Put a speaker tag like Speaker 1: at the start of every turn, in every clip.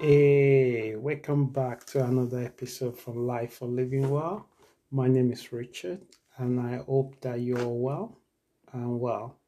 Speaker 1: Hey, welcome back to another episode from Life for Living Well. My name is Richard, and I hope that you're well and well.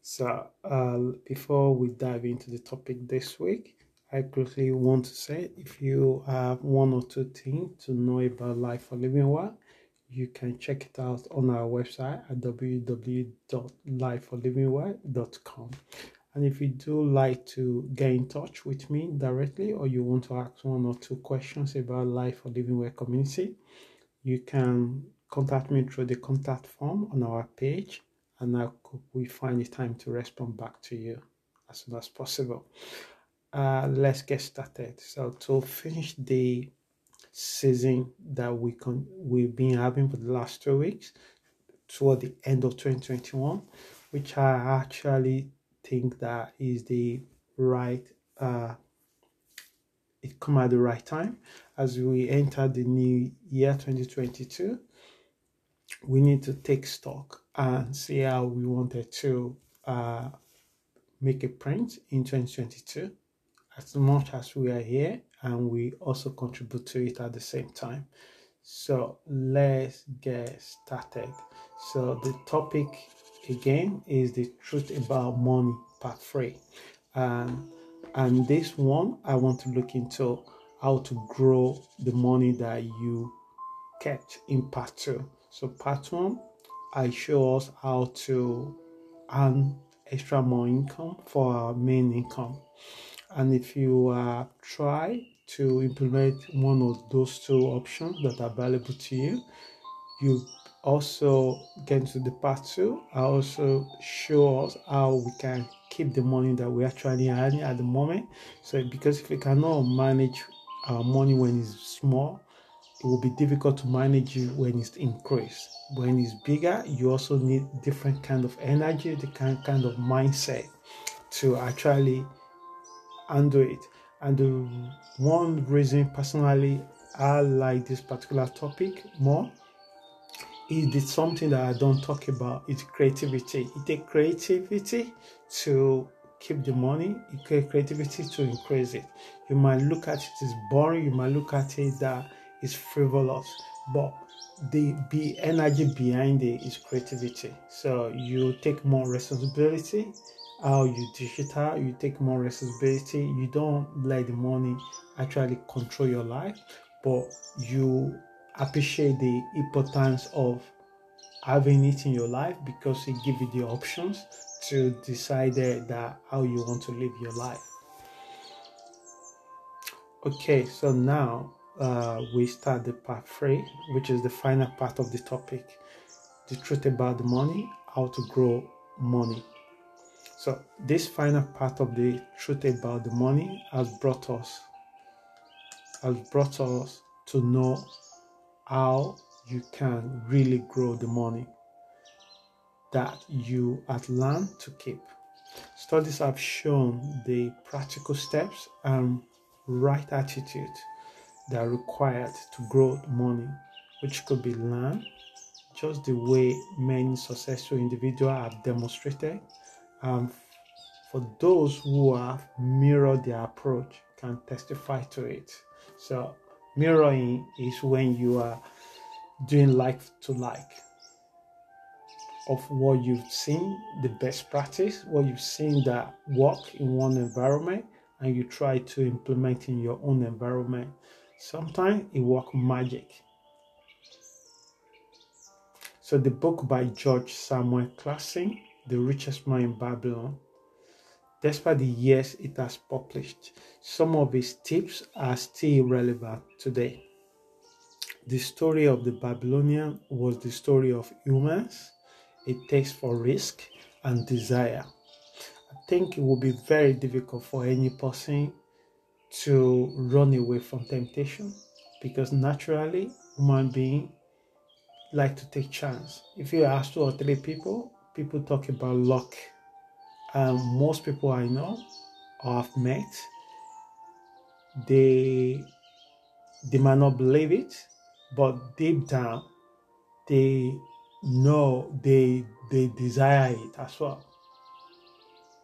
Speaker 1: So, uh, before we dive into the topic this week, I quickly want to say if you have one or two things to know about Life for Living Well, you can check it out on our website at www.lifeforlivingwell.com. And if you do like to get in touch with me directly or you want to ask one or two questions about Life for Living Well community, you can contact me through the contact form on our page and I we find the time to respond back to you as soon as possible. Uh, let's get started. So to finish the season that we con- we've been having for the last two weeks toward the end of 2021, which I actually think that is the right uh, it come at the right time. As we enter the new year 2022 we need to take stock and see how we wanted to uh, make a print in 2022 as much as we are here and we also contribute to it at the same time. So let's get started. So the topic again is the truth about money part three. And and this one i want to look into how to grow the money that you kept in part two. So part one i show us how to earn extra more income for our main income. And if you uh, try to implement one of those two options that are available to you you also get into the part two. I also show us how we can keep the money that we're actually earning at the moment. So because if we cannot manage our money when it's small it will be difficult to manage it when it's increased. When it's bigger you also need different kind of energy the kind, kind of mindset to actually handle it. And the one reason personally i like this particular topic more is it something that I don't talk about. It's creativity. It takes creativity to keep the money. It takes creativity to increase it. You might look at it as boring. You might look at it that it's frivolous, but the energy behind it is creativity. So you take more responsibility. How you digital, you take more responsibility. You don't let the money actually control your life, but you appreciate the importance of having it in your life because it gives you the options to decide that how you want to live your life. Okay, so now uh, we start the part three, which is the final part of the topic the truth about the money, how to grow money. So, this final part of the truth about the money has brought us has brought us to know how you can really grow the money that you have learned to keep. Studies have shown the practical steps and right attitude that are required to grow money, which could be learned just the way many successful individuals have demonstrated. And for those who have mirrored their approach, can testify to it. So mirroring is when you are doing like to like of what you've seen the best practice what you've seen that work in one environment and you try to implement in your own environment. Sometimes it work magic. So the book by george samuel clason the richest man in babylon Despite the years it has published, some of its tips are still relevant today. The story of the Babylonian was the story of humans, a taste for risk and desire. I think it will be very difficult for any person to run away from temptation because naturally human beings like to take chance. If you ask two or three people, people talk about luck um, most people I know or have met, they they might not believe it, but deep down, they know they they desire it as well.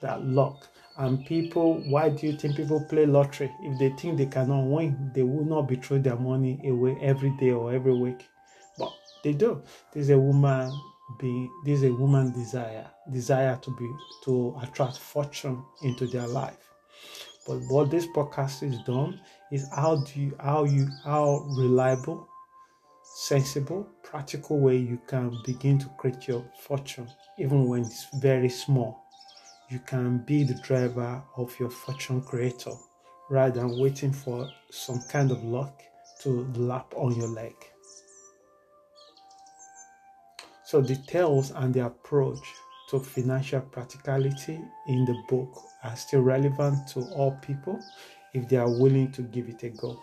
Speaker 1: that luck. And people, why do you think people play lottery? If they think they cannot win, they will not be their money away every day or every week. But they do. There's a woman be this is a woman desire desire to be to attract fortune into their life. But what this podcast is done is how do you how you how reliable sensible practical way you can begin to create your fortune. Even when it's very small you can be the driver of your fortune creator rather than waiting for some kind of luck to lap on your leg so, details and the approach to financial practicality in the book are still relevant to all people if they are willing to give it a go.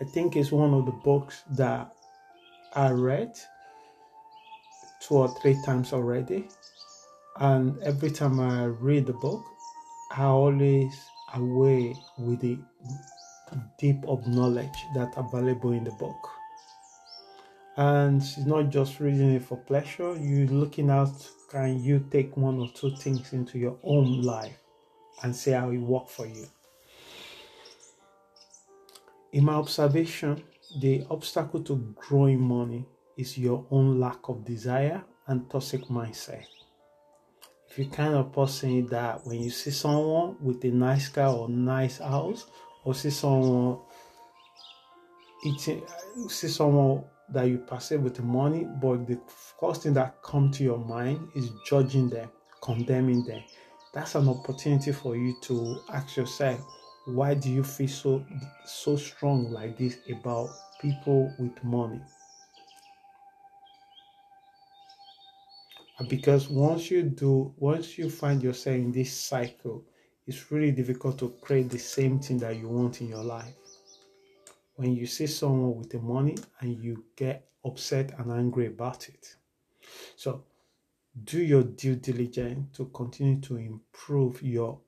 Speaker 1: I think it's one of the books that I read two or three times already. And every time I read the book, I always away with the deep of knowledge that available in the book and it's not just reading it for pleasure you're looking at can you take one or two things into your own life and see how it work for you? In my observation the obstacle to growing money is your own lack of desire and toxic mindset. If you're kind of person that when you see someone with a nice car or nice house or see someone eating see someone that you perceive with money, but the first thing that come to your mind is judging them, condemning them. That's an opportunity for you to ask yourself, why do you feel so so strong like this about people with money? Because once you do, once you find yourself in this cycle, it's really difficult to create the same thing that you want in your life when you see someone with the money and you get upset and angry about it. So do your due diligence to continue to improve your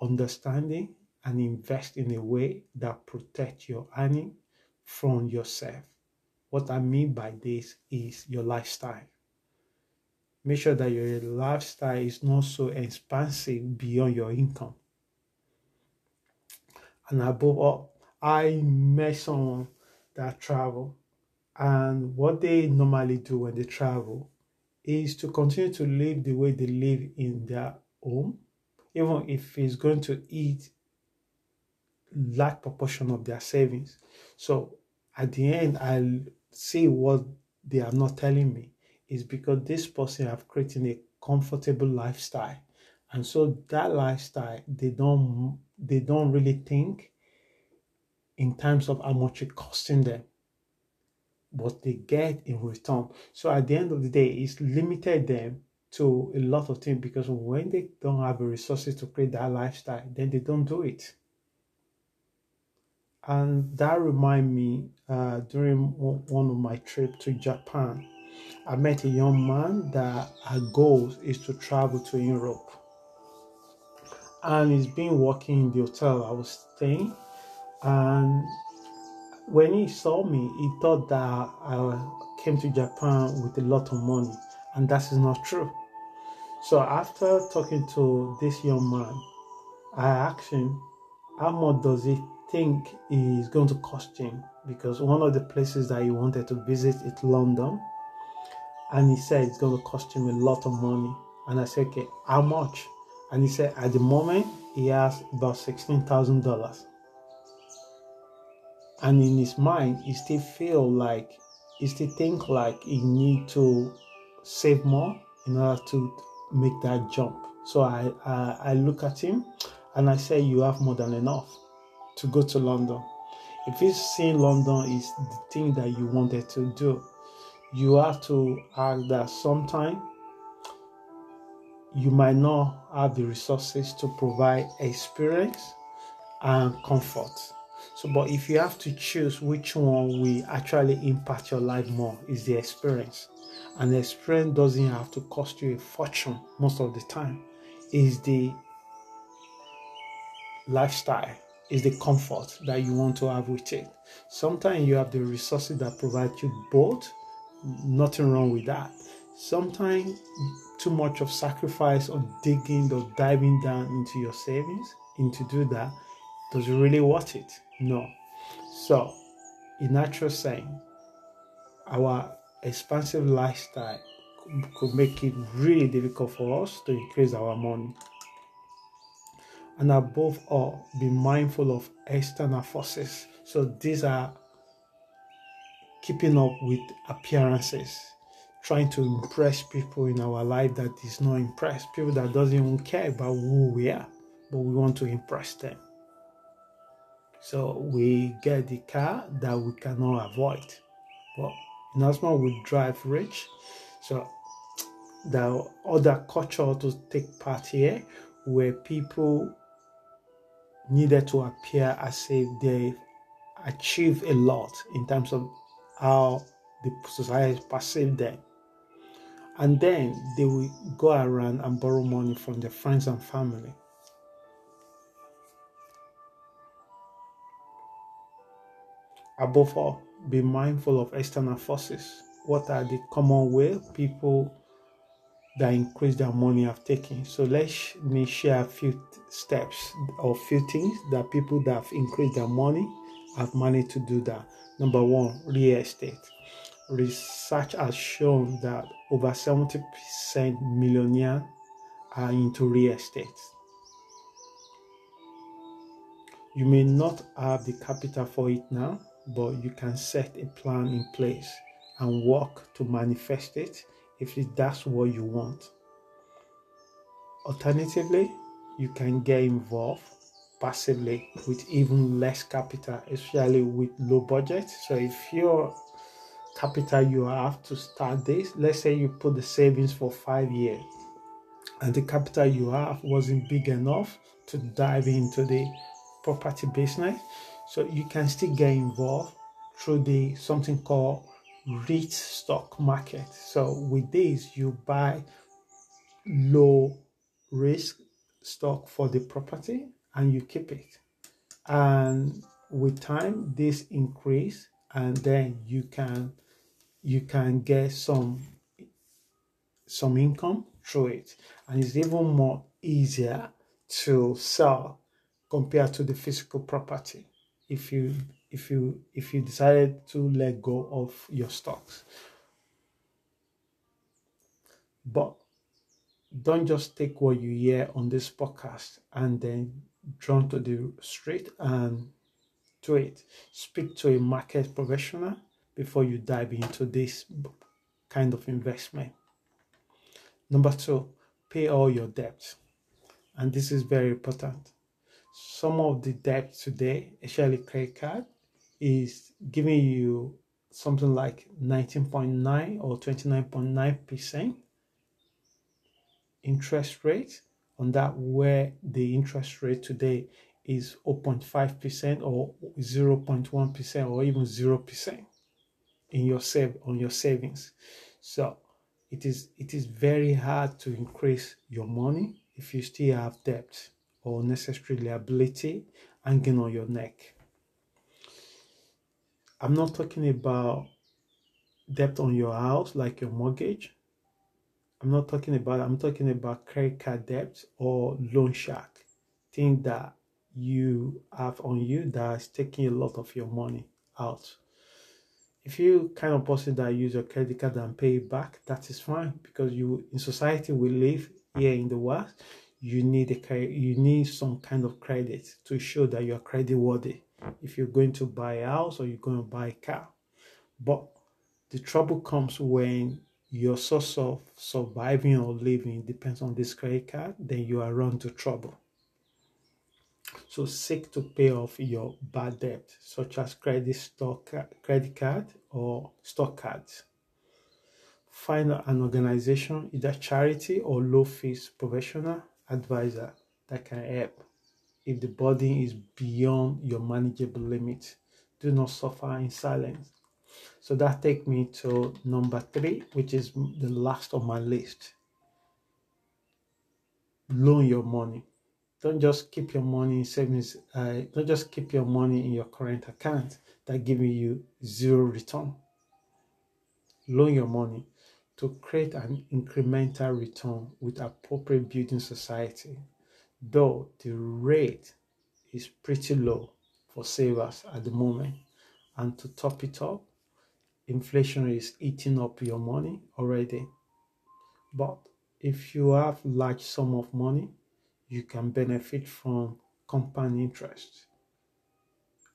Speaker 1: understanding and invest in a way that protect your earning from yourself. What I mean by this is your lifestyle. Make sure that your lifestyle is not so expansive beyond your income. And above all, I met someone that travel, and what they normally do when they travel is to continue to live the way they live in their home, even if it's going to eat large proportion of their savings. So at the end, I'll see what they are not telling me is because this person have created a comfortable lifestyle, and so that lifestyle they don't they don't really think in terms of how much it costing them what they get in return. So at the end of the day it's limited them to a lot of things because when they don't have the resources to create that lifestyle then they don't do it. And that remind me uh, during one of my trip to japan i met a young man that our goal is to travel to europe. And he's been working in the hotel i was staying and when he saw me, he thought that I came to Japan with a lot of money, and that is not true. So after talking to this young man, I asked him, how much does he think is going to cost him? Because one of the places that he wanted to visit is London, and he said it's going to cost him a lot of money. And I said, okay, how much? And he said, at the moment, he has about sixteen thousand dollars and in his mind he still feel like he still think like he need to save more in order to make that jump. So I, I i look at him and i say you have more than enough to go to london. If he's saying london is the thing that you wanted to do you have to act that sometime you might not have the resources to provide experience and comfort so, but if you have to choose which one will actually impact your life more, is the experience. And the experience doesn't have to cost you a fortune most of the time. Is the lifestyle, is the comfort that you want to have with it. Sometimes you have the resources that provide you both. Nothing wrong with that. sometimes too much of sacrifice or digging or diving down into your savings into do that does it really worth it no. So in natural saying our expansive lifestyle could make it really difficult for us to increase our money. And above all be mindful of external forces. So these are keeping up with appearances trying to impress people in our life that is not impressed, people that doesn't even care about who we are, but we want to impress them. So we get the car that we cannot avoid. But in as we drive rich, so the other culture to take part here where people needed to appear as if they achieve a lot in terms of how the society perceive them and then they will go around and borrow money from their friends and family. Above all, be mindful of external forces. What are the common way people that increase their money have taken? So let me share a few steps or few things that people that have increased their money have managed to do that. Number one, real estate research has shown that over 70% millionaires are into real estate. You may not have the capital for it now, but you can set a plan in place and work to manifest it if that's what you want. Alternatively, you can get involved passively with even less capital, especially with low budget. So if you're capital you have to start this. Let's say you put the savings for five years and the capital you have wasn't big enough to dive into the property business. So you can still get involved through the something called REIT stock market. So with this, you buy low risk stock for the property and you keep it. And with time, this increase and then you can you can get some some income through it and it's even more easier to sell compared to the physical property if you if you if you decided to let go of your stocks but don't just take what you hear on this podcast and then drawn to the street and do it speak to a market professional before you dive into this kind of investment. Number two, pay all your debts. And this is very important. Some of the debt today, especially credit card, is giving you something like 19.9 or 29.9% interest rate on that where the interest rate today is 0.5% or 0.1% or even 0% in your save on your savings. So it is it is very hard to increase your money if you still have debt or necessary liability hanging on your neck. I'm not talking about debt on your house like your mortgage. I'm not talking about I'm talking about credit card debt or loan shark. Thing that you have on you that is taking a lot of your money out if you kind of person that use your credit card and pay it back, that is fine because you in society we live here in the West, you need a you need some kind of credit to show that you're credit worthy. If you're going to buy a house or you're going to buy a car, but the trouble comes when your source of surviving or living depends on this credit card, then you are run to trouble. So seek to pay off your bad debt, such as credit stock, credit card or stock cards. Find an organization, either charity or low fees professional advisor that can help. If the burden is beyond your manageable limit, do not suffer in silence. So that take me to number three, which is the last on my list. Loan your money don't just keep your money in savings uh, don't just keep your money in your current account that giving you zero return loan your money to create an incremental return with appropriate building society, though the rate is pretty low for savers at the moment. And to top it up, inflation is eating up your money already. But if you have large sum of money, you can benefit from compound interest,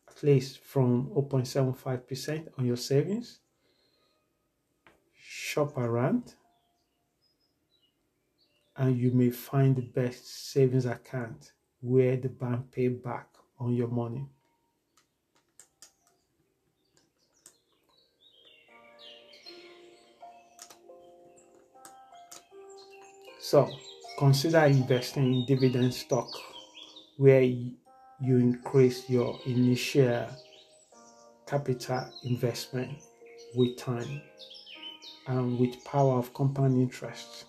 Speaker 1: at least from 0.75% on your savings. Shop around and you may find the best savings account where the bank pay back on your money. So consider investing in dividend stock where you increase your initial capital investment with time and with power of compound interest.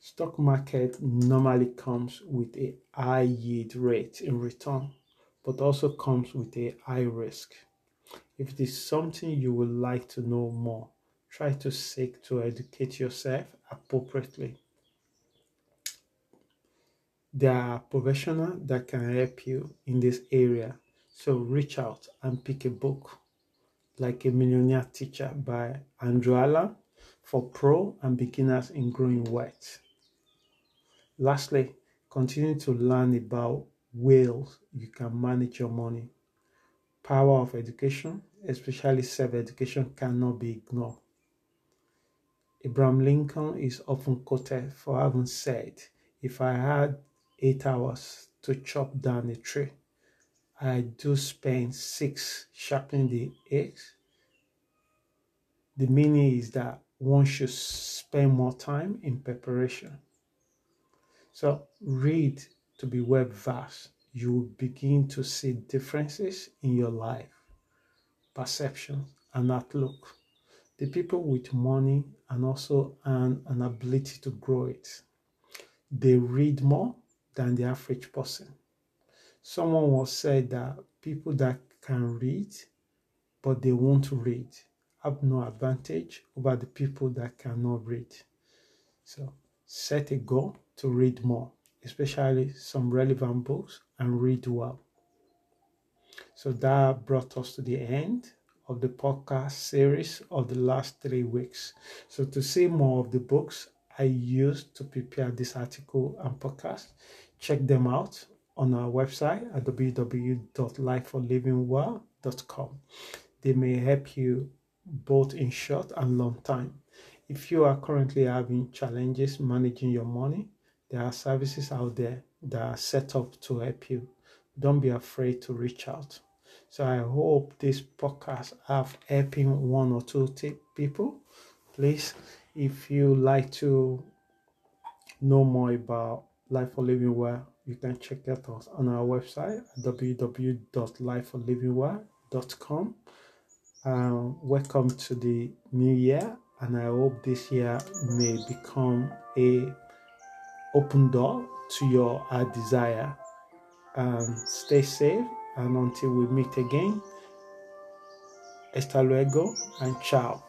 Speaker 1: Stock market normally comes with a high yield rate in return, but also comes with a high risk. If it is something you would like to know more, try to seek to educate yourself appropriately. There are professionals that can help you in this area, so reach out and pick a book like A Millionaire Teacher by Andrew Hallam for pro and beginners in growing wealth. Lastly, continue to learn about ways you can manage your money. Power of education, especially self-education, cannot be ignored. Abraham Lincoln is often quoted for having said, If I had eight hours to chop down a tree, I do spend six sharpening the axe. The meaning is that one should spend more time in preparation. So read to be well versed. You will begin to see differences in your life, perception, and outlook the people with money and also an, an ability to grow it. They read more than the average person. Someone once said that people that can read but they won't read have no advantage over the people that cannot read. So set a goal to read more, especially some relevant books and read well. So that brought us to the end of the podcast series of the last three weeks. So, to see more of the books I used to prepare this article and podcast, check them out on our website at www.lifeforlivingwell.com. They may help you both in short and long time. If you are currently having challenges managing your money, there are services out there that are set up to help you. Don't be afraid to reach out. So I hope this podcast have helping one or two people. Please, if you like to know more about Life for Living Well, you can check that out on our website www.lifeforlivingwell.com. Um, welcome to the new year, and I hope this year may become a open door to your uh, desire. And stay safe and until we meet again, hasta luego and ciao.